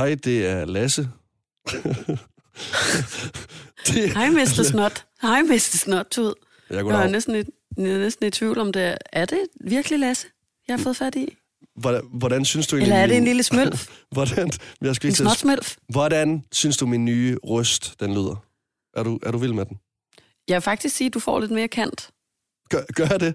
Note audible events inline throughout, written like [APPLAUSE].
Hej, det er Lasse. [LAUGHS] det, Hej, Mr. Snot. Hej, Mr. Snot-tud. Ja, jeg er næsten, i, jeg er næsten i tvivl om det. Er det virkelig Lasse, jeg har fået fat i? Hvordan, hvordan synes du Eller er det en lille smølf? [LAUGHS] hvordan, jeg skal en småtsmølf? Hvordan synes du, min nye røst, den lyder? Er du, er du vild med den? Jeg vil faktisk sige, at du får lidt mere kant. Gør, gør jeg det?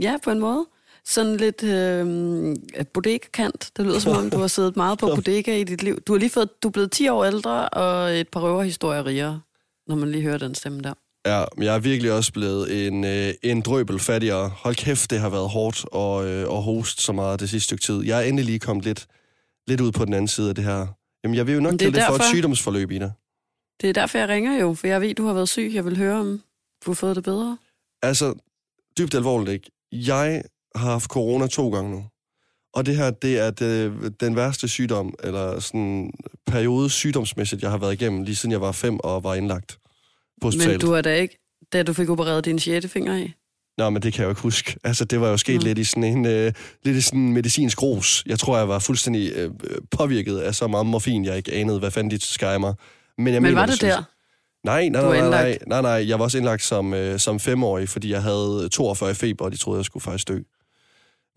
Ja, på en måde. Sådan lidt øh, bodega-kant. Det lyder som om, du har siddet meget på [LAUGHS] bodega i dit liv. Du er lige fået, du er blevet 10 år ældre og et par røverhistorier rigere, når man lige hører den stemme der. Ja, men jeg er virkelig også blevet en, øh, en drøbel fattigere. Hold kæft, det har været hårdt og, øh, og host så meget det sidste stykke tid. Jeg er endelig lige kommet lidt, lidt ud på den anden side af det her. Jamen, jeg vil jo nok kalde det derfor, for et sygdomsforløb, Ida. Det er derfor, jeg ringer jo, for jeg ved, du har været syg. Jeg vil høre, om du har fået det bedre. Altså, dybt alvorligt ikke. Jeg har haft corona to gange nu. Og det her, det er det, den værste sygdom, eller sådan periode sygdomsmæssigt, jeg har været igennem, lige siden jeg var fem og var indlagt på hospitalet. Men du har da ikke, da du fik opereret din sjette finger i? Nå, men det kan jeg jo ikke huske. Altså, det var jo sket mm. lidt i sådan en øh, lidt i sådan medicinsk ros. Jeg tror, jeg var fuldstændig øh, påvirket af så meget morfin, jeg ikke anede, hvad fanden de skærer mig. Men, jeg men mener, var det, det der? Nej, nej, nej, nej, nej, nej, nej. Jeg var også indlagt som, øh, som femårig, fordi jeg havde 42 feber, og de troede, jeg skulle faktisk dø.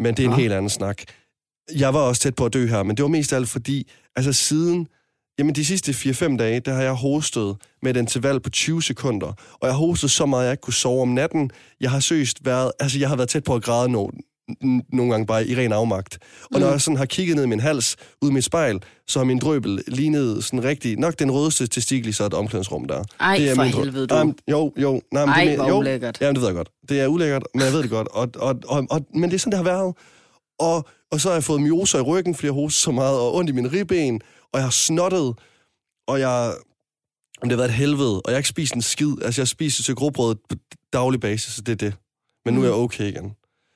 Men det er en ja. helt anden snak. Jeg var også tæt på at dø her, men det var mest alt fordi, altså siden, jamen de sidste 4-5 dage, der har jeg hostet med et interval på 20 sekunder, og jeg hostet så meget, at jeg ikke kunne sove om natten. Jeg har søst været, altså jeg har været tæt på at græde no, nogle gange bare i ren afmagt. Og mm. når jeg sådan har kigget ned i min hals, ud i mit spejl, så har min drøbel lignet sådan rigtig, nok den rødeste testikel i så et omklædningsrum der. Ej, det er for min helvede du. Um, jo, jo. Nej, men Ej, det, hvor jo, ulækkert. Jamen, det ved jeg godt. Det er ulækkert, men jeg ved det godt. Og, og, og, og, men det er sådan, det har været. Og, og så har jeg fået myoser i ryggen, fordi jeg hoster så meget, og ondt i mine ribben, og jeg har snottet, og jeg... Det har været et helvede, og jeg har ikke spist en skid. Altså, jeg spiser til grobrød på daglig basis, så det er det. Men nu er jeg mm. okay igen.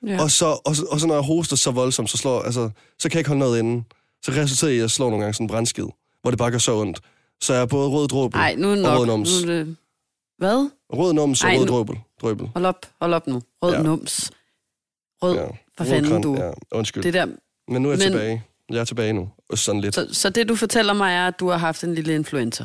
Ja. Og, så, og, og så når jeg hoster så voldsomt, så, slår, altså, så kan jeg ikke holde noget inde. Så resulterer i, at jeg slår nogle gange sådan en brændskid, hvor det bare gør så ondt. Så jeg er både rød dråbel Ej, nu er nok, og rød nums. Nu er det... Hvad? Rød nums og Ej, rød dråbel. drøbel. Hold op, hold op nu. Rød ja. nums. Rød, ja. hvad fanden du? Ja, undskyld. Det der... Men nu er jeg Men... tilbage. Jeg er tilbage nu. Og sådan lidt. Så, så det, du fortæller mig, er, at du har haft en lille influenza?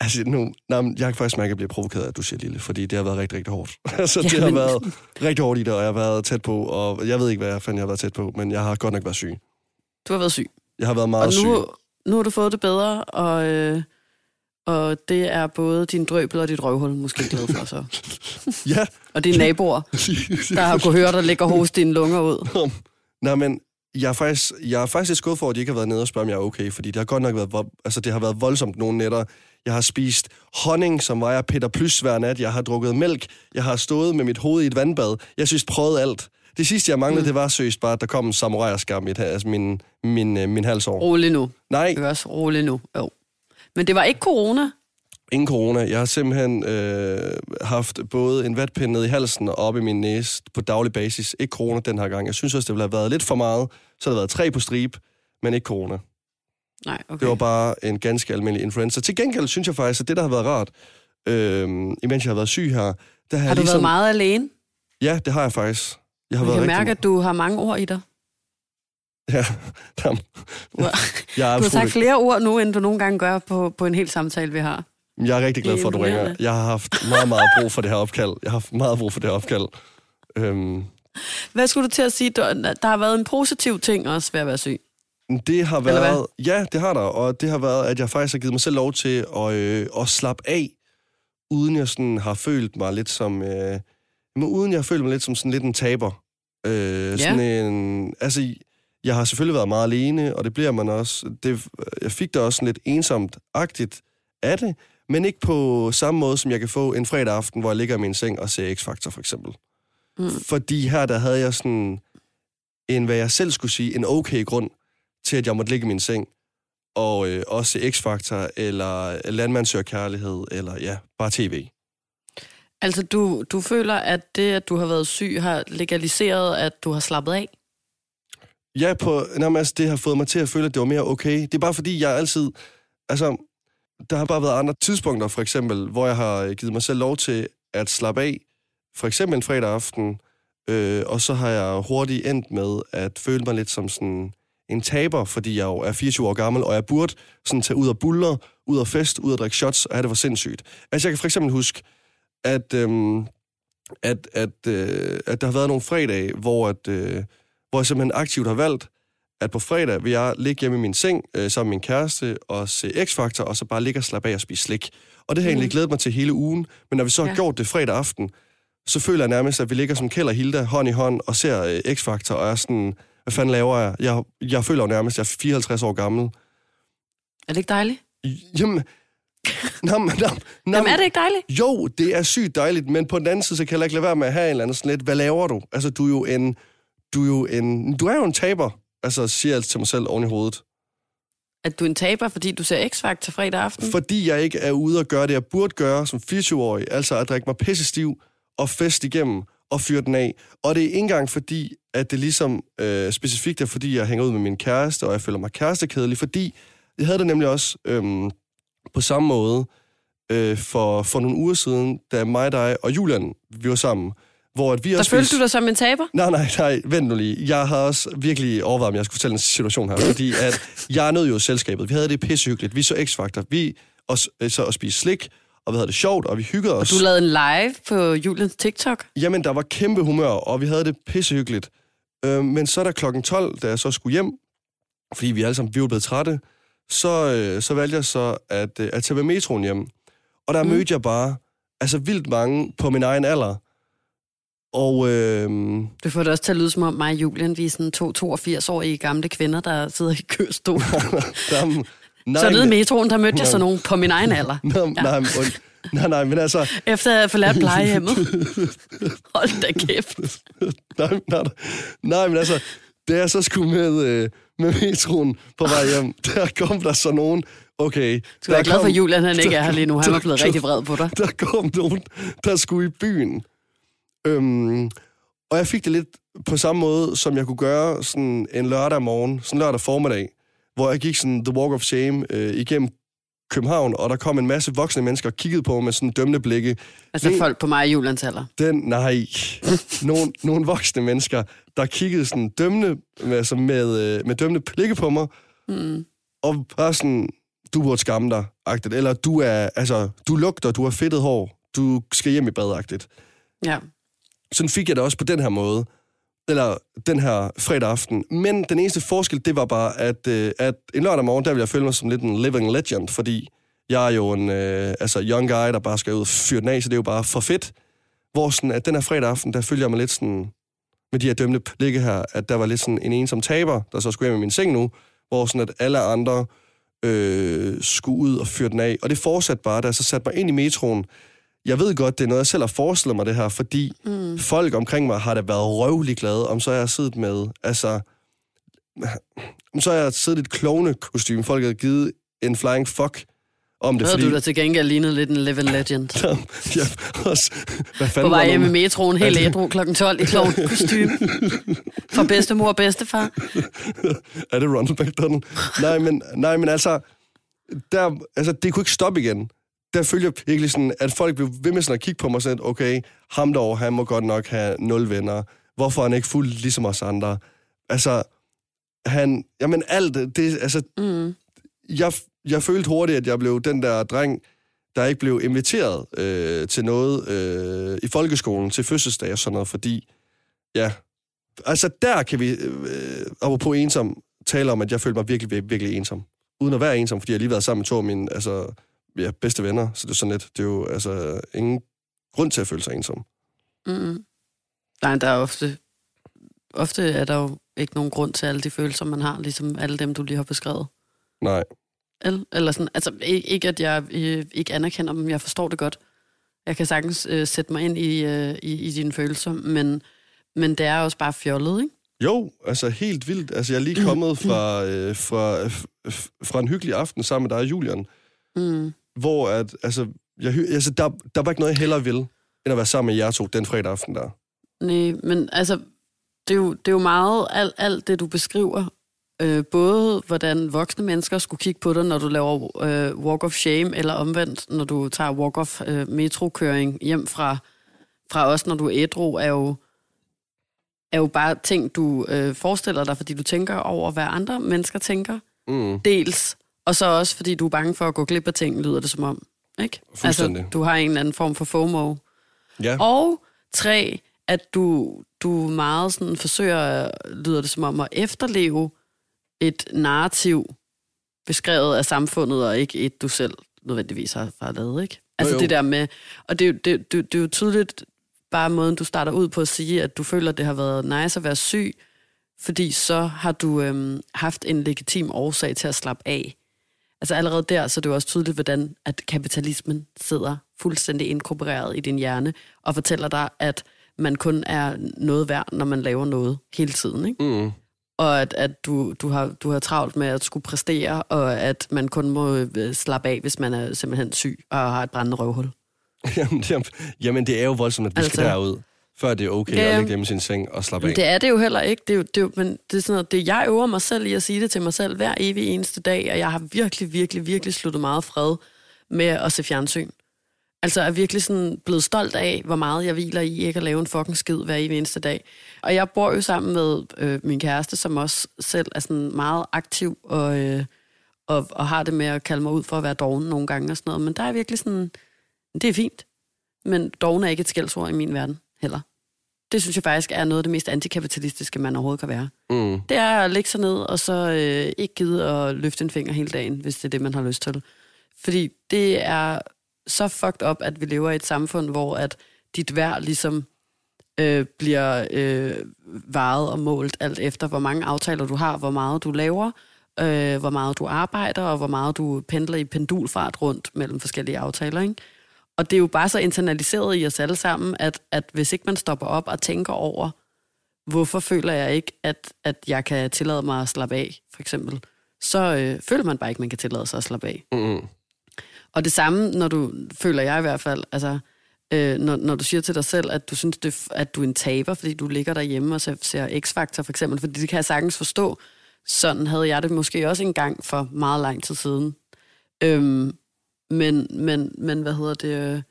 Altså, nu, nej, jeg kan faktisk mærke, at jeg bliver provokeret af, at du siger lille, fordi det har været rigtig, rigtig hårdt. [LAUGHS] altså, det har været rigtig hårdt i det, og jeg har været tæt på, og jeg ved ikke, hvad jeg, fanden jeg har været tæt på, men jeg har godt nok været syg. Du har været syg? Jeg har været meget og nu, syg. nu har du fået det bedre, og, øh, og det er både din drøbel og dit røvhul måske glad for, så. [LAUGHS] ja. og dine naboer, der har kunnet høre dig ligge og hoste dine lunger ud. [LAUGHS] Nej, men jeg er faktisk, jeg er faktisk skuffet for, at de ikke har været nede og spørge, om jeg er okay, fordi det har godt nok været, altså det har været voldsomt nogle nætter. Jeg har spist honning, som vejer Peter Plus hver nat. Jeg har drukket mælk. Jeg har stået med mit hoved i et vandbad. Jeg synes, prøvet alt. Det sidste, jeg manglede, mm. det var seriøst bare, at der kom en samurai og skar mit, altså min, min, min, min hals over. Rolig nu. Nej. Det var også rolig nu. Jo. Men det var ikke corona? Ingen corona. Jeg har simpelthen øh, haft både en vatpind ned i halsen og op i min næse på daglig basis. Ikke corona den her gang. Jeg synes også, det ville have været lidt for meget. Så har der været tre på strip, men ikke corona. Nej, okay. Det var bare en ganske almindelig influenza. Til gengæld synes jeg faktisk, at det, der har været rart, øh, imens jeg har været syg her... Der har, har du ligesom... været meget alene? Ja, det har jeg faktisk. Jeg har jeg været kan mærke, at du har mange ord i dig. Ja, der... jeg du har sagt flere ord nu, end du nogle gange gør på, på en hel samtale, vi har. Jeg er rigtig glad for, at du ringer. Jeg har haft meget, meget brug for det her opkald. Jeg har haft meget brug for det her opkald. Øhm... Hvad skulle du til at sige? Der har været en positiv ting også ved at være syg. Det har været... Ja, det har der. Og det har været, at jeg faktisk har givet mig selv lov til at, øh, at slappe af, uden jeg sådan har følt mig lidt som... Øh, men uden jeg har følt mig lidt som sådan lidt en taber. Øh, ja. Sådan en... Altså, jeg har selvfølgelig været meget alene, og det bliver man også. Det, jeg fik da også sådan lidt ensomt-agtigt af det, men ikke på samme måde, som jeg kan få en fredag aften, hvor jeg ligger i min seng og ser X-Factor, for eksempel. Mm. Fordi her, der havde jeg sådan en, hvad jeg selv skulle sige, en okay grund til, at jeg måtte ligge i min seng, og øh, også se X-Factor, eller Landmand kærlighed, eller ja, bare tv. Altså, du, du føler, at det, at du har været syg, har legaliseret, at du har slappet af? Ja, på, nærmest det har fået mig til at føle, at det var mere okay. Det er bare fordi, jeg altid... Altså, der har bare været andre tidspunkter, for eksempel, hvor jeg har givet mig selv lov til at slappe af. For eksempel en fredag aften, øh, og så har jeg hurtigt endt med at føle mig lidt som sådan en taber, fordi jeg jo er 24 år gammel, og jeg burde sådan tage ud og buller, ud og fest, ud og drikke shots, og have det for sindssygt. Altså, jeg kan for eksempel huske, at, øhm, at, at, øh, at der har været nogle fredage, hvor, at, øh, hvor jeg simpelthen aktivt har valgt, at på fredag vil jeg ligge hjemme i min seng øh, sammen med min kæreste og se X-Factor, og så bare ligge og slappe af og spise slik. Og det har jeg egentlig glædet mig til hele ugen, men når vi så har Ja. gjort det fredag aften, så føler jeg nærmest, at vi ligger som Kjeld og Hilda hånd i hånd og ser øh, X-Factor, og er sådan, hvad fanden laver jeg? Jeg, jeg føler jo nærmest, at jeg er 54 år gammel. Er det ikke dejligt? Jamen, men, nå, nå, Jamen, er det ikke dejligt? Jo, det er sygt dejligt, men på den anden side, så kan jeg heller ikke lade være med at have en eller anden sådan lidt, hvad laver du? Altså, du er jo en, du er jo en, du er jo en taber, altså, siger jeg altså til mig selv oven i hovedet. At du er en taber, fordi du ser X-Factor fredag aften? Fordi jeg ikke er ude og gøre det, jeg burde gøre som 24-årig, altså at drikke mig pissestiv og fest igennem og fyre den af. Og det er ikke engang fordi, at det ligesom øh, specifikt er, fordi jeg hænger ud med min kæreste, og jeg føler mig kærestekedelig, fordi jeg havde det nemlig også øhm, på samme måde øh, for, for nogle uger siden, da mig, dig og Julian, vi var sammen, hvor at vi Der også følte du dig som en taber? Nej, nej, nej, vent nu lige. Jeg har også virkelig overvejet, om jeg skulle fortælle en situation her, fordi at jeg nød jo selskabet. Vi havde det pissehyggeligt. Vi så X-Factor. Vi også, så og spiste slik, og vi havde det sjovt, og vi hyggede os. Du lavede en live på Julians TikTok. Jamen, der var kæmpe humør, og vi havde det pissehyggeligt. Øh, men så er der klokken 12, da jeg så skulle hjem, fordi vi alle sammen vi var blevet trætte, så, øh, så valgte jeg så at, øh, at tage med metroen hjem. Og der mm. mødte jeg bare altså vildt mange på min egen alder. Og øh, Du får det også til at lyde som om mig og Julian, vi er sådan to 82-årige gamle kvinder, der sidder i kørestol. der, [LAUGHS] nej, så nede i metroen, der mødte jeg så nogen på min egen alder. Nå, ja. nej, und- nej, nej, men altså, Efter at have forladt plejehjemmet. [LAUGHS] Hold da kæft. nej, nej, nej, men altså, da jeg så skulle med, øh, med metroen på vej hjem, [LAUGHS] der kom der så nogen, okay. Du er glad for, at Julian han ikke er her lige nu. Han var blevet rigtig vred på dig. Der kom nogen, der skulle i byen. Øhm, og jeg fik det lidt på samme måde, som jeg kunne gøre sådan en lørdag morgen, sådan lørdag formiddag, hvor jeg gik sådan The Walk of Shame øh, igennem København, og der kom en masse voksne mennesker og kiggede på mig med sådan dømmende blikke. Altså Det- folk på mig Julians alder. Den, nej. nogle, nogle voksne mennesker, der kiggede sådan dømmende, med, altså med, øh, med dømmende blikke på mig, Mm. og bare sådan, du burde skamme dig, agtigt. Eller du er, altså, du lugter, du har fedtet hår, du skal hjem i bad, agtigt. Ja. Sådan fik jeg det også på den her måde, eller den her fredag aften. Men den eneste forskel, det var bare, at, øh, at en lørdag morgen, der ville jeg føle mig som lidt en living legend, fordi jeg er jo en øh, altså young guy, der bare skal ud og fyre den af, så det er jo bare for fedt. Hvor sådan, at den her fredag aften, der følger jeg mig lidt sådan, med de her dømte ligge her, at der var lidt sådan en ensom taber, der så skulle hjem i min seng nu, hvor sådan, at alle andre øh, skulle ud og fyre den af. Og det fortsatte bare, da jeg så satte mig ind i metroen. Jeg ved godt, det er noget, jeg selv har forestillet mig det her, fordi mm. folk omkring mig har da været røvlig glade, om så jeg har siddet med, altså, om så har jeg siddet i et klovne kostume, folk har givet en flying fuck om det, Havde fordi... du da til gengæld lignet lidt en living legend. [LAUGHS] ja, også, hvad På fanden vej var hjem i metroen, helt ædru kl. 12 i klovn [LAUGHS] kostume. For bedstemor og bedstefar. er det Ronald McDonald? nej, men, nej, men altså, der, altså, det kunne ikke stoppe igen. Der følger virkelig sådan, at folk blev ved med sådan at kigge på mig sådan, okay, ham derovre, han må godt nok have nul venner. Hvorfor er han ikke fuld ligesom os andre? Altså, han, jamen alt, det, altså, Mm. jeg, jeg følte hurtigt, at jeg blev den der dreng, der ikke blev inviteret øh, til noget øh, i folkeskolen, til fødselsdag og sådan noget, fordi, ja, altså der kan vi, øh, apropos ensom, tale om, at jeg følte mig virkelig, virkelig, ensom. Uden at være ensom, fordi jeg lige været sammen med to af mine altså, ja, bedste venner, så det er sådan lidt, det er jo altså ingen grund til at føle sig ensom. Mm. Nej, der er ofte, ofte er der jo ikke nogen grund til alle de følelser, man har, ligesom alle dem, du lige har beskrevet. Nej, El- Eller sådan, altså ikke, at jeg øh, ikke anerkender dem, jeg forstår det godt. Jeg kan sagtens øh, sætte mig ind i, øh, i, i dine følelser, men, men det er også bare fjollet, ikke? Jo, altså helt vildt. Altså, jeg er lige kommet [CLEARS THROAT] fra, øh, fra, f- fra en hyggelig aften sammen med dig og Julian, Mm. hvor at, altså, jeg, altså der, der var ikke noget, jeg hellere vil, end at være sammen med jer to den fredag aften der. Nej, men altså, det er jo, det er jo meget alt, alt det, du beskriver. Øh, både hvordan voksne mennesker skulle kigge på dig, når du laver øh, walk of shame, eller omvendt, når du tager walk of øh, metrokøring hjem fra, fra os, når du er ædru, er jo er jo bare ting, du øh, forestiller dig, fordi du tænker over, hvad andre mennesker tænker. Mm. Dels, og så også, fordi du er bange for at gå glip af ting, lyder det som om. Ikke? Altså, du har en eller anden form for FOMO. Ja. Og tre, at du, du meget sådan forsøger, lyder det som om, at efterleve et narrativ beskrevet af samfundet, og ikke et, du selv nødvendigvis har, har lavet, ikke? Altså jo. det der med, og det, er jo- det, det, det er jo tydeligt bare måden, du starter ud på at sige, at du føler, at det har været nice at være syg, fordi så har du øhm, haft en legitim årsag til at slappe af. Altså allerede der, så er det jo også tydeligt, hvordan at kapitalismen sidder fuldstændig inkorporeret i din hjerne, og fortæller dig, at man kun er noget værd, når man laver noget hele tiden. Ikke? Mm. Og at, at du, du, har, du har travlt med at skulle præstere, og at man kun må øh, slappe af, hvis man er simpelthen syg og har et brændende røvhul. [LAUGHS] Jamen, det, jamen, det er jo voldsomt, at vi altså, skal derud, før det er okay Ja, at ja. ligge hjemme i sin seng og slappe af. Det er det jo heller ikke. Det er jo, det er jo, men det er sådan noget, det, jeg øver mig selv i at sige det til mig selv hver evig eneste dag, og jeg har virkelig, virkelig, virkelig sluttet meget fred med at se fjernsyn. Altså er virkelig sådan blevet stolt af, hvor meget jeg hviler i ikke at lave en fucking skid hver evig eneste dag. Og jeg bor jo sammen med øh, min kæreste, som også selv er sådan meget aktiv og, øh, og, og har det med at kalde mig ud for at være doven nogle gange og sådan noget. Men der er virkelig sådan, det er fint. Men doven er ikke et skældsord i min verden heller. Det synes jeg faktisk er noget af det mest antikapitalistiske, man overhovedet kan være. Mm. Det er at lægge sig ned, og så øh, ikke gide at løfte en finger hele dagen, hvis det er det, man har lyst til. Fordi det er så fucked up, at vi lever i et samfund, hvor at dit værd ligesom øh, bliver øh, varet og målt alt efter, hvor mange aftaler du har, hvor meget du laver, øh, hvor meget du arbejder, og hvor meget du pendler i pendulfart rundt mellem forskellige aftaler. Ikke? Og det er jo bare så internaliseret i os alle sammen, at, at hvis ikke man stopper op og tænker over, hvorfor føler jeg ikke, at, at jeg kan tillade mig at slappe af, for eksempel, så øh, føler man bare ikke, man kan tillade sig at slappe af. Mm. Og det samme, når du, føler jeg i hvert fald, altså, øh, når, når du siger til dig selv, at du synes, det, at du er en taber, fordi du ligger derhjemme og ser, ser X-Factor for eksempel, fordi det kan jeg sagtens forstå. Sådan havde jeg det måske også engang for meget lang tid siden. Øhm, men, men, men hvad hedder det? øh,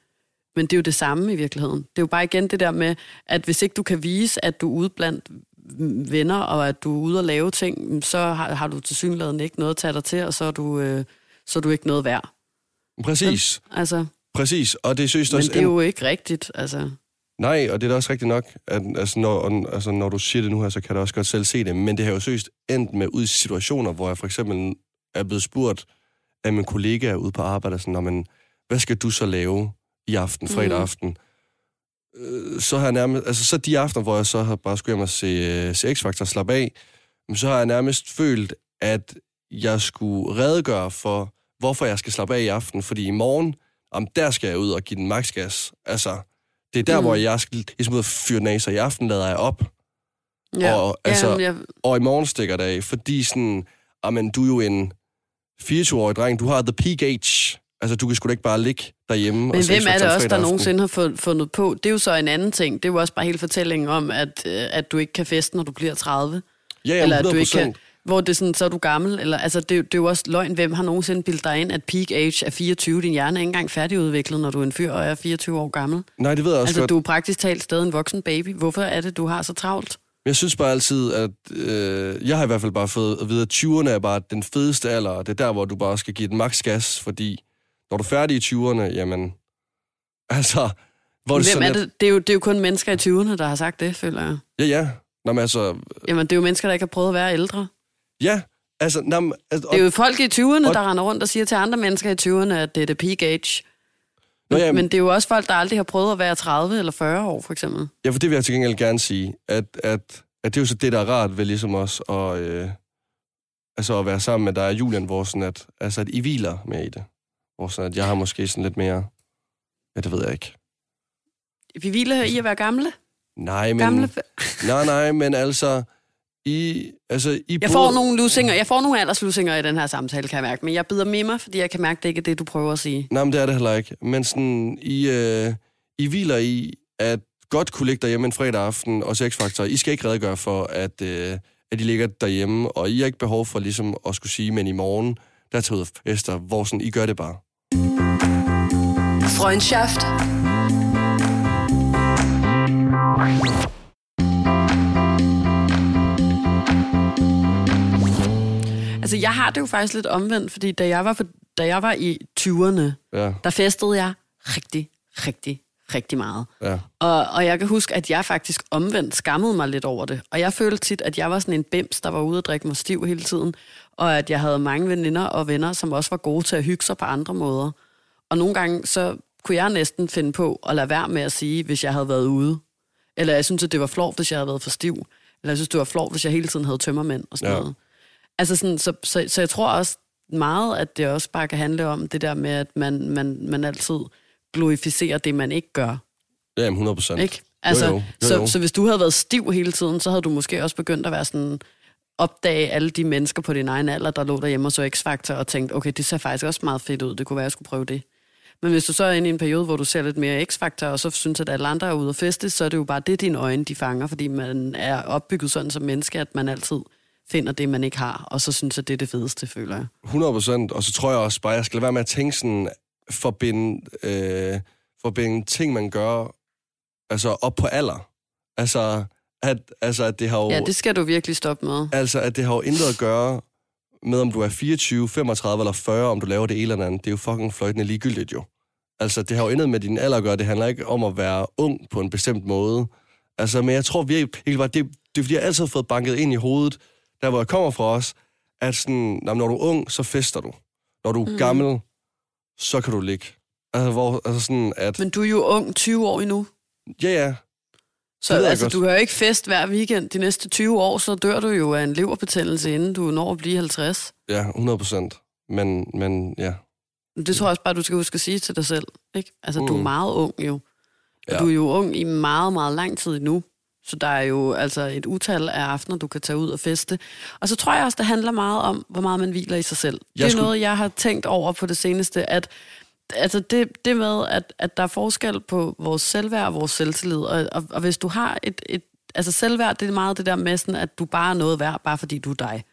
Men det er jo det samme i virkeligheden. Det er jo bare igen det der med, at hvis ikke du kan vise, at du er ude blandt venner, og at du er ude og lave ting, så har, har du til synligheden ikke noget at tage dig til, og så er du, øh, så er du ikke noget værd. Præcis, Altså, præcis. Og det seriøst men også... det er jo ikke rigtigt, altså. Nej, og det er da også rigtigt nok, at altså, når, altså, når du siger det nu her, så kan jeg da også godt selv se det. Men det har jo seriøst endt med ud i situationer, hvor jeg for eksempel er blevet spurgt af min kollega ude på arbejde, sådan, "Nå, men, hvad skal du så lave i aften, fredag Mm. aften? Øh, Så har jeg nærmest, altså så de aftener, hvor jeg så har bare skulle hjem og se, øh, se X-Factor slappe af, så har jeg nærmest følt, at jeg skulle redegøre for, hvorfor jeg skal slappe af i aften, fordi i morgen, om der skal jeg ud og give den maksgas. Altså, det er der, Mm. mm. hvor jeg skal ligesom fyre den af, så i aften lader jeg op, Ja. Og, altså- Jamen, jeg, og i morgen stikker det af, fordi sådan, men du er jo en 24-årig dreng, du har the peak age. Altså, du kan sgu da ikke bare ligge derhjemme men og hvem er det også, der nogensinde har fund- fundet på? Det er jo så en anden ting. Det er jo også bare hele fortællingen om, at, øh, at du ikke kan feste, når du bliver 30. Ja, ja, eller at 100%. du ikke kan, hvor det er sådan, så er du gammel. Eller, altså, det, er jo- det er jo også løgn. Hvem har nogensinde bildet dig ind, at peak age er 24? Din hjerne er ikke engang færdigudviklet, når du er en fyr og er 24 år gammel. Nej, det ved jeg også Altså, godt. du er praktisk talt stadig en voksen baby. Hvorfor er det, du har så travlt? Men jeg synes bare altid, at øh, jeg har i hvert fald bare fået at vide, at 20'erne er bare den fedeste alder, og det er der, hvor du bare skal give den maks gas, fordi når du er færdig i 20'erne, jamen, altså, hvor det Hvem sådan er det? Det er, jo, det er jo kun mennesker i 20'erne, der har sagt det, føler jeg. Ja, ja. Nå, men altså, Jamen, det er jo mennesker, der ikke har prøvet at være ældre. ja, altså, nå, men, altså Det er jo folk i 20'erne, og- der render rundt og siger til andre mennesker i 20'erne, at det er det peak age. Nå, Men, ja, men det er jo også folk, der aldrig har prøvet at være 30 eller 40 år, for eksempel. Ja, for det vil jeg til gengæld gerne sige, at, at, at det er jo så det, der er rart ved ligesom os, og, øh, altså at være sammen med dig og Julian, hvor sådan at, altså at I hviler mere i det. Hvor sådan at jeg har måske sådan lidt mere, ja, det ved jeg ikke. Vi hviler i at være gamle. Nej, men, gamle. nej, nej, men altså, I, altså, I Jeg får nogle lusinger, jeg får nogle alderslusinger i den her samtale, kan jeg mærke. Men jeg bider med mig, fordi jeg kan mærke, det ikke er det, du prøver at sige. Nej, men det er det heller ikke. Men sådan, I, øh, I hviler i, at godt kunne ligge derhjemme en fredag aften og se X-Factor. I skal ikke redegøre for, at, øh, at I ligger derhjemme, og I har ikke behov for ligesom at skulle sige, men i morgen, der tager ud og fester, hvor sådan, I gør det bare. Freundschaft. Altså, jeg har det jo faktisk lidt omvendt, fordi da jeg var, for, da jeg var i 20'erne, Ja, der festede jeg rigtig, rigtig, rigtig meget. ja. Og, og jeg kan huske, at jeg faktisk omvendt skammede mig lidt over det. Og jeg følte tit, at jeg var sådan en bims, der var ude og drikke mig stiv hele tiden. Og at jeg havde mange veninder og venner, som også var gode til at hygge sig på andre måder. Og nogle gange, så kunne jeg næsten finde på at lade være med at sige, hvis jeg havde været ude. Eller jeg synes, at det var flot, hvis jeg havde været for stiv. Eller jeg synes, det var flot, hvis jeg hele tiden havde tømmermænd og sådan Ja. noget. Altså sådan, så, så, så jeg tror også meget, at det også bare kan handle om det der med, at man, man, man altid glorificerer det, man ikke gør. Ja, jamen, 100 procent. Ikke? Altså, jo, jo, jo, så, jo. så hvis du havde været stiv hele tiden, så havde du måske også begyndt at være sådan opdage alle de mennesker på din egen alder, der lå derhjemme og så X-Factor og tænkte, okay, det ser faktisk også meget fedt ud, det kunne være, at jeg skulle prøve det. Men hvis du så er inde i en periode, hvor du ser lidt mere X-Factor, og så synes, at alle andre er ude og feste, så er det jo bare det, dine øjne de fanger, fordi man er opbygget sådan som menneske, at man altid finder det, man ikke har, og så synes jeg, det er det fedeste, føler jeg. 100 procent. Og så tror jeg også bare, jeg skal lade være med at tænke sådan, forbinde, øh, forbinde ting, man gør, altså op på alder. Altså, at, altså, at det har jo... Ja, det skal du virkelig stoppe med. Altså, at det har jo intet at gøre med, om du er 24, 35 eller 40, om du laver det eller andet. Det er jo fucking fløjtende ligegyldigt jo. Altså, det har jo intet med din alder at gøre. Det handler ikke om at være ung på en bestemt måde. Altså, men jeg tror virkelig bare, det, det er fordi, jeg altid har fået banket ind i hovedet, der hvor jeg kommer fra os, at sådan, jamen, når du er ung, så fester du. Når du er mm. gammel, så kan du ligge. Altså, hvor, altså sådan, at... Men du er jo ung, 20 år endnu. Ja, ja. Så altså, godt. du har jo ikke fest hver weekend de næste 20 år, så dør du jo af en leverbetændelse, inden du når at blive 50. Ja, 100 procent. Men, men ja. Det tror jeg også bare, du skal huske at sige til dig selv. Ikke? Altså, mm. du er Mm. meget ung jo. Ja. Ja. Du er jo ung i meget, meget lang tid nu. Så der er jo altså et utal af aftener, du kan tage ud og feste. Og så tror jeg også, det handler meget om, hvor meget man hviler i sig selv. Det Jeg er skulle- noget, jeg har tænkt over på det seneste, at altså det, det med, at, at der er forskel på vores selvværd og vores selvtillid. Og, og, og hvis du har et, et... Altså selvværd, det er meget det der med sådan, at du bare er noget værd, bare fordi du er dig.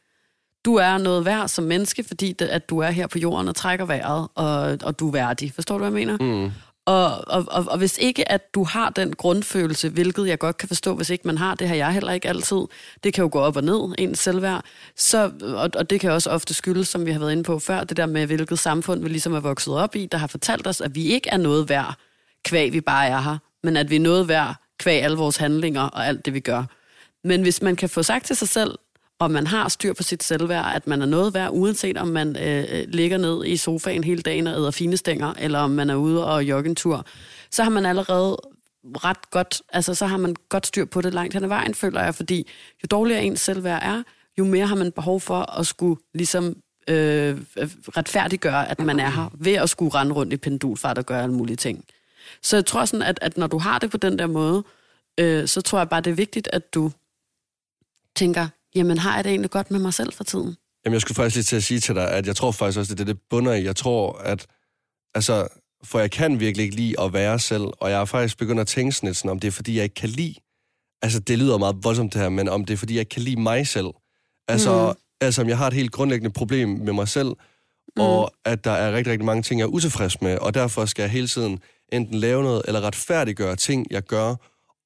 Du er noget værd som menneske, fordi det, at du er her på jorden og trækker vejret, og, og du er værdig. Forstår du, hvad jeg mener? Mm. Og, og, og, og hvis ikke, at du har den grundfølelse, hvilket jeg godt kan forstå, hvis ikke man har, det har jeg heller ikke altid, det kan jo gå op og ned, ens selvværd, så, og, og det kan også ofte skyldes, som vi har været inde på før, det der med, hvilket samfund vi ligesom er vokset op i, der har fortalt os, at vi ikke er noget værd, kvæg vi bare er her, men at vi er noget værd, kvæg alle vores handlinger og alt det, vi gør. Men hvis man kan få sagt til sig selv, og man har styr på sit selvværd, at man er noget værd, uanset om man øh, øh, ligger ned i sofaen hele dagen og æder fine stænger, eller om man er ude og jogger en tur, så har man allerede ret godt, altså så har man godt styr på det langt hen ad vejen, føler jeg, fordi jo dårligere ens selvværd er, jo mere har man behov for at skulle ligesom øh, øh, retfærdiggøre, at man er her, ved at skulle rende rundt i pendulfart og gøre alle mulige ting. Så jeg tror sådan, at, at når du har det på den der måde, øh, så tror jeg bare, det er vigtigt, at du tænker, jamen har jeg det egentlig godt med mig selv for tiden? Jamen, jeg skulle faktisk lige til at sige til dig, at jeg tror faktisk også, det er det, det bunder i. Jeg tror, at... Altså, for jeg kan virkelig ikke lide at være selv, og jeg har faktisk begyndt at tænke sådan lidt sådan, om det er, fordi jeg ikke kan lide... Altså, det lyder meget voldsomt det her, men om det er, fordi jeg ikke kan lide mig selv. Altså, mm. altså om jeg har et helt grundlæggende problem med mig selv, mm. og at der er rigtig, rigtig mange ting, jeg er utilfreds med, og derfor skal jeg hele tiden enten lave noget, eller retfærdiggøre ting, jeg gør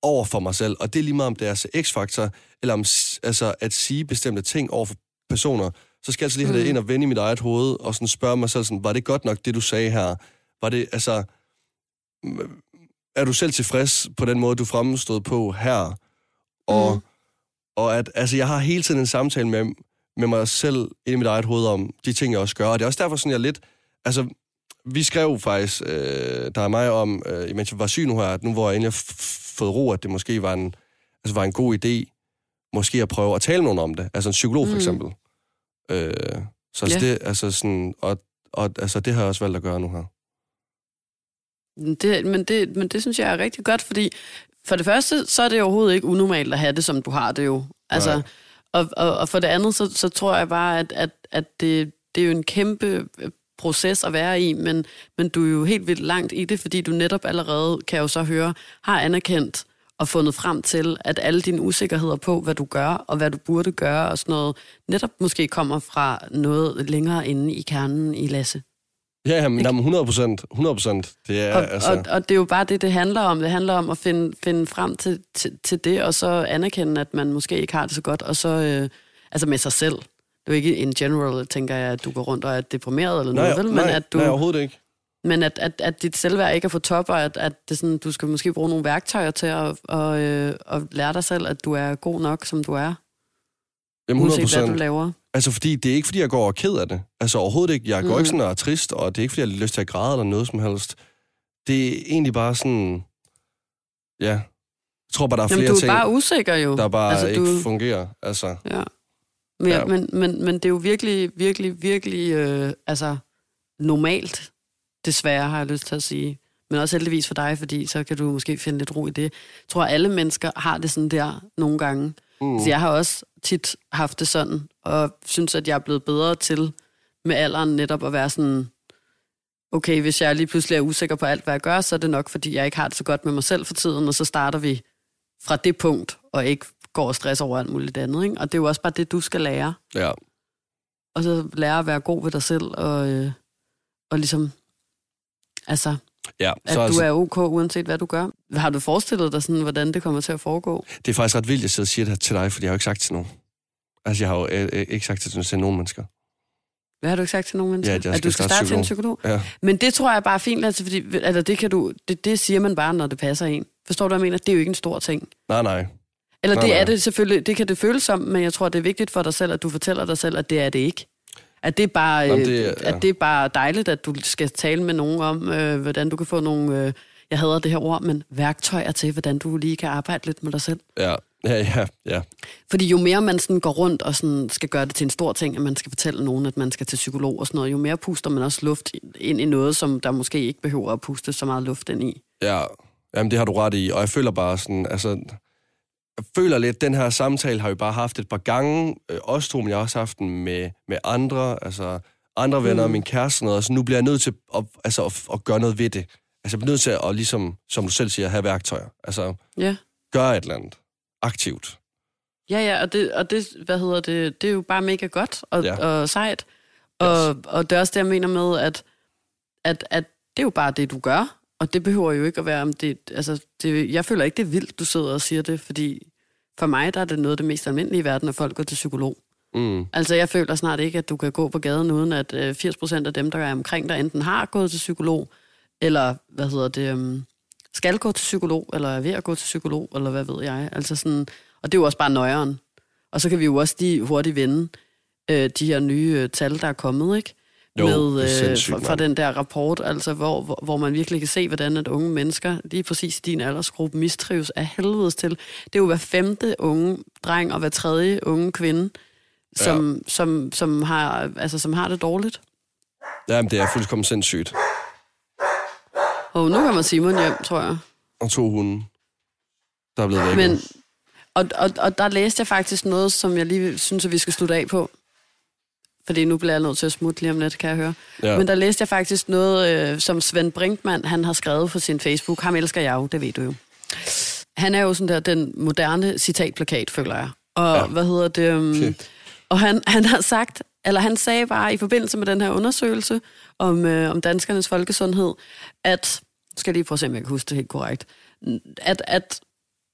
over for mig selv. Og det er lige meget, om det er så x-faktor, eller om altså, at sige bestemte ting over for personer, så skal jeg altså lige have det ind og vende i mit eget hoved, og sådan spørge mig selv sådan, var det godt nok, det du sagde her? Var det, altså, er du selv tilfreds på den måde, du fremstod på her? Og, mm. og at, altså, jeg har hele tiden en samtale med, med mig selv ind i mit eget hoved om de ting, jeg også gør. Og det er også derfor, sådan, jeg lidt, altså, vi skrev faktisk, øh, der er mig om, øh, imens jeg var syg nu her, at nu hvor jeg endelig fået ro, at det måske var en, altså, var en god idé, måske at prøve at tale med nogen om det. Altså en psykolog for Mm. eksempel. Øh, så altså, Ja. det, altså sådan, og, og altså, det har jeg også valgt at gøre nu her. Det, men, det, men det synes jeg er rigtig godt, fordi for det første, så er det overhovedet ikke unormalt at have det, som du har det jo. Altså, Nej. og, og, og for det andet, så, så tror jeg bare, at, at, at det, det er jo en kæmpe proces at være i, men, men du er jo helt vildt langt i det, fordi du netop allerede, kan jeg jo så høre, har anerkendt og fundet frem til, at alle dine usikkerheder på, hvad du gør, og hvad du burde gøre, og sådan noget, netop måske kommer fra noget længere inde i kernen i Lasse. Ja, jamen, jamen 100 procent. 100 procent. Det er, Og, altså... og, og det er jo bare det, det handler om. Det handler om at finde, finde frem til, til, til det, og så anerkende, at man måske ikke har det så godt, og så, øh, altså med sig selv. Det er jo ikke in general, tænker jeg, at du går rundt og er deprimeret eller Nej, noget, vel? Men nej, at du, nej, overhovedet ikke. men at, at, at dit selvværd ikke er for top, og at, at det sådan, du skal måske bruge nogle værktøjer til at, og, øh, at lære dig selv, at du er god nok, som du er, Jamen 100 uanset hvad du laver. Altså, fordi det er ikke, fordi jeg går og ked af det. Altså, overhovedet ikke. Jeg går Mhm. ikke sådan og er trist, og det er ikke, fordi jeg har lyst til at græde eller noget som helst. Det er egentlig bare sådan... Ja. Jeg tror bare, der er Jamen, flere du er ting, bare usikker jo. der bare Altså, ikke du- fungerer. Altså, Ja. Men, ja. Men, men, men det er jo virkelig, virkelig, virkelig øh, altså, normalt, desværre har jeg lyst til at sige. Men også heldigvis for dig, fordi så kan du måske finde lidt ro i det. Jeg tror, alle mennesker har det sådan der nogle gange. Mm. Så jeg har også tit haft det sådan, og synes, at jeg er blevet bedre til med alderen netop at være sådan, okay, hvis jeg lige pludselig er usikker på alt, hvad jeg gør, så er det nok, fordi jeg ikke har det så godt med mig selv for tiden, og så starter vi fra det punkt, og ikke går og stresser over alt muligt andet. Ikke? Og det er jo også bare det, du skal lære. ja. Og så lære at være god ved dig selv, og, øh, og ligesom, altså, ja. at Så, du altså, er ok, uanset hvad du gør. Har du forestillet dig sådan, hvordan det kommer til at foregå? det er faktisk ret vildt, at jeg sidder og siger det her til dig, fordi jeg har jo ikke sagt til nogen. Altså, jeg har jo øh, øh, ikke sagt det til nogen mennesker. Hvad har du ikke sagt til nogen mennesker? Ja, at at du skal starte til en psykolog? Ja. Men det tror jeg bare er fint, altså, fordi, altså, det, kan du, det, det siger man bare, når det passer en. Forstår du, hvad jeg mener? Det er jo ikke en stor ting. Nej, nej. Eller Nej, det nej. er det selvfølgelig, det kan det føles som, men jeg tror, det er vigtigt for dig selv, at du fortæller dig selv, at det er det ikke. At det er bare, Jamen, øh, det ja. at det er bare dejligt, at du skal tale med nogen om, øh, hvordan du kan få nogle, øh, jeg hader det her ord, men værktøjer til, hvordan du lige kan arbejde lidt med dig selv. Ja, ja, ja. ja. Fordi jo mere man sådan går rundt og sådan skal gøre det til en stor ting, at man skal fortælle nogen, at man skal til psykolog og sådan noget, jo mere puster man også luft ind i noget, som der måske ikke behøver at puste så meget luft ind i. Ja, jamen det har du ret i, og jeg føler bare sådan, altså, jeg føler lidt, den her samtale har vi bare haft et par gange, øh, os to, men jeg har også haft den med, med andre, altså andre venner, mm. min kæreste og noget, så nu bliver jeg nødt til at, altså, at, at gøre noget ved det. Altså jeg bliver nødt til at, ligesom, som du selv siger, have værktøjer. Altså Ja. gøre et eller andet. Aktivt. Ja, ja, og det, og det, hvad hedder det, det er jo bare mega godt og, Ja. og sejt. Og, og det er også det, jeg mener med, at, at, at det er jo bare det, du gør. Og det behøver jo ikke at være, om det, altså, det, jeg føler ikke, det er vildt, du sidder og siger det, fordi for mig, der er det noget af det mest almindelige i verden, at folk går til psykolog. Mm. Altså, jeg føler snart ikke, at du kan gå på gaden, uden at øh, 80% af dem, der er omkring dig, enten har gået til psykolog, eller, hvad hedder det, um, skal gå til psykolog, eller er ved at gå til psykolog, eller hvad ved jeg. Altså sådan, og det er jo også bare nøjeren. Og så kan vi jo også lige hurtigt vende øh, de her nye øh, tal, der er kommet, ikke? Jo, Med, øh, fra, fra den der rapport, altså hvor, hvor, hvor man virkelig kan se, hvordan at unge mennesker, lige præcis i din aldersgruppe, mistrives af helvedes til. Det er jo hver femte unge dreng og hver tredje unge kvinde, som, ja. som, som, har, altså, som har det dårligt. Jamen det er fuldkommen sindssygt. Og nu kommer Simon hjem, tror jeg. Og to hunde, der er blevet væk. Men, og, og, og der læste jeg faktisk noget, som jeg lige synes, at vi skal slutte af på. Fordi nu bliver jeg nødt til at smutte lige om lidt, kan jeg høre. Ja. Men der læste jeg faktisk noget, øh, som Svend Brinkmann, han har skrevet på sin Facebook. Ham elsker jeg jo, det ved du jo. Han er jo sådan der, den moderne citatplakat, føler jeg. Og Ja. hvad hedder det? Um, Okay. Og han, han har sagt, eller han sagde bare i forbindelse med den her undersøgelse om, øh, om danskernes folkesundhed, at, skal jeg lige prøve at se, om jeg kan huske det helt korrekt, at, at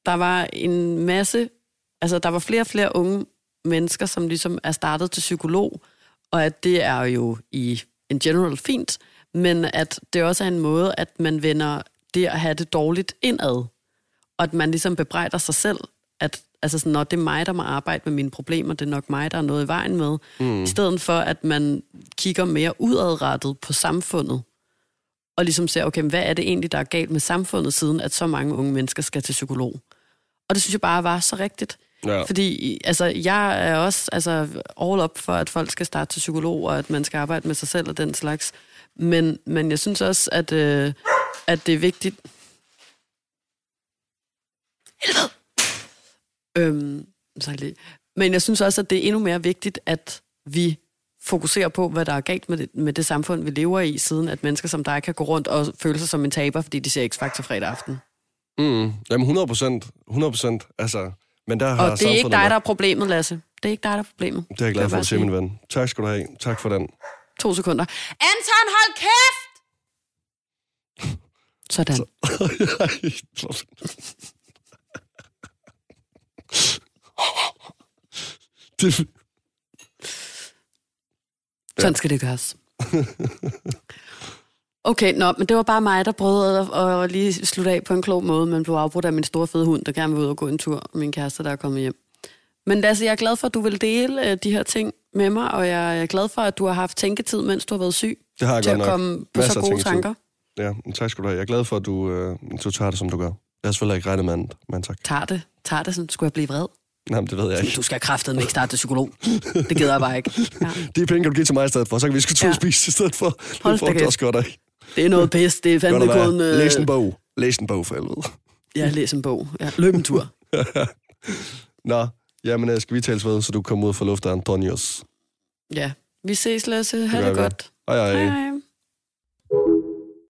der var en masse, altså der var flere og flere unge mennesker, som ligesom er startet til psykolog, og at det er jo i en general fint, men at det også er en måde, at man vender det at have det dårligt indad, og at man ligesom bebrejder sig selv, at altså sådan, når det er mig, der må arbejde med mine problemer, det er nok mig, der er noget i vejen med, mm. i stedet for, at man kigger mere udadrettet på samfundet, og ligesom ser, okay, hvad er det egentlig, der er galt med samfundet, siden at så mange unge mennesker skal til psykolog? Og det synes jeg bare var så rigtigt. Ja. Fordi altså, jeg er også altså, all up for, at folk skal starte til psykolog, og at man skal arbejde med sig selv og den slags. Men, men jeg synes også, at, øh, at det er vigtigt... Helvede! Øhm, så lige. Men jeg synes også, at det er endnu mere vigtigt, at vi fokuserer på, hvad der er galt med det, med det samfund, vi lever i, siden at mennesker som dig kan gå rundt og føle sig som en taber, fordi de ser X-Factor fredag aften. Mm. Jamen 100 procent. 100 procent. Altså, men der har Og det er ikke dig, der er problemet, Lasse. Det er ikke dig, der er problemet. Det er jeg glad for at se, min ven. Tak skal du have. Tak for den. To sekunder. Anton, hold kæft! Sådan. [LAUGHS] det, Sådan skal det gøres. [LAUGHS] Okay, nå, men det var bare mig, der prøvede at, at lige slutte af på en klog måde, men blev afbrudt af min store fede hund, der gerne vil ud og gå en tur, og min kæreste, der er kommet hjem. Men Lasse, jeg er glad for, at du vil dele uh, de her ting med mig, og jeg er glad for, at du har haft tænketid, mens du har været syg, Det har jeg til godt at nok. komme på Masser så gode tanker. Ja, tak skal du have. Jeg er glad for, at du, øh, du tager det, som du gør. Jeg har selvfølgelig ikke regnet med andet, men tak. Tager det, tager det, som skulle jeg blive vred. Nej, men det ved jeg ikke. Du skal kraftedeme ikke starte til psykolog. Det gider jeg bare ikke. Ja. [LAUGHS] De penge kan du give til mig i stedet for, så kan vi sgu to Ja. spise i stedet for. Hold det kæft. også godt af. Det er noget pis, det er fandme kun... være. Læs en bog. Læs en bog for helvede. Ja, læs en bog. Ja, løb en tur. [LAUGHS] Nå, jamen øh, skal vi tales ved, så du kommer ud for luft af Antonius. Ja, vi ses, Lasse. Ha' det vi. godt. Hej hej. Hej, hej.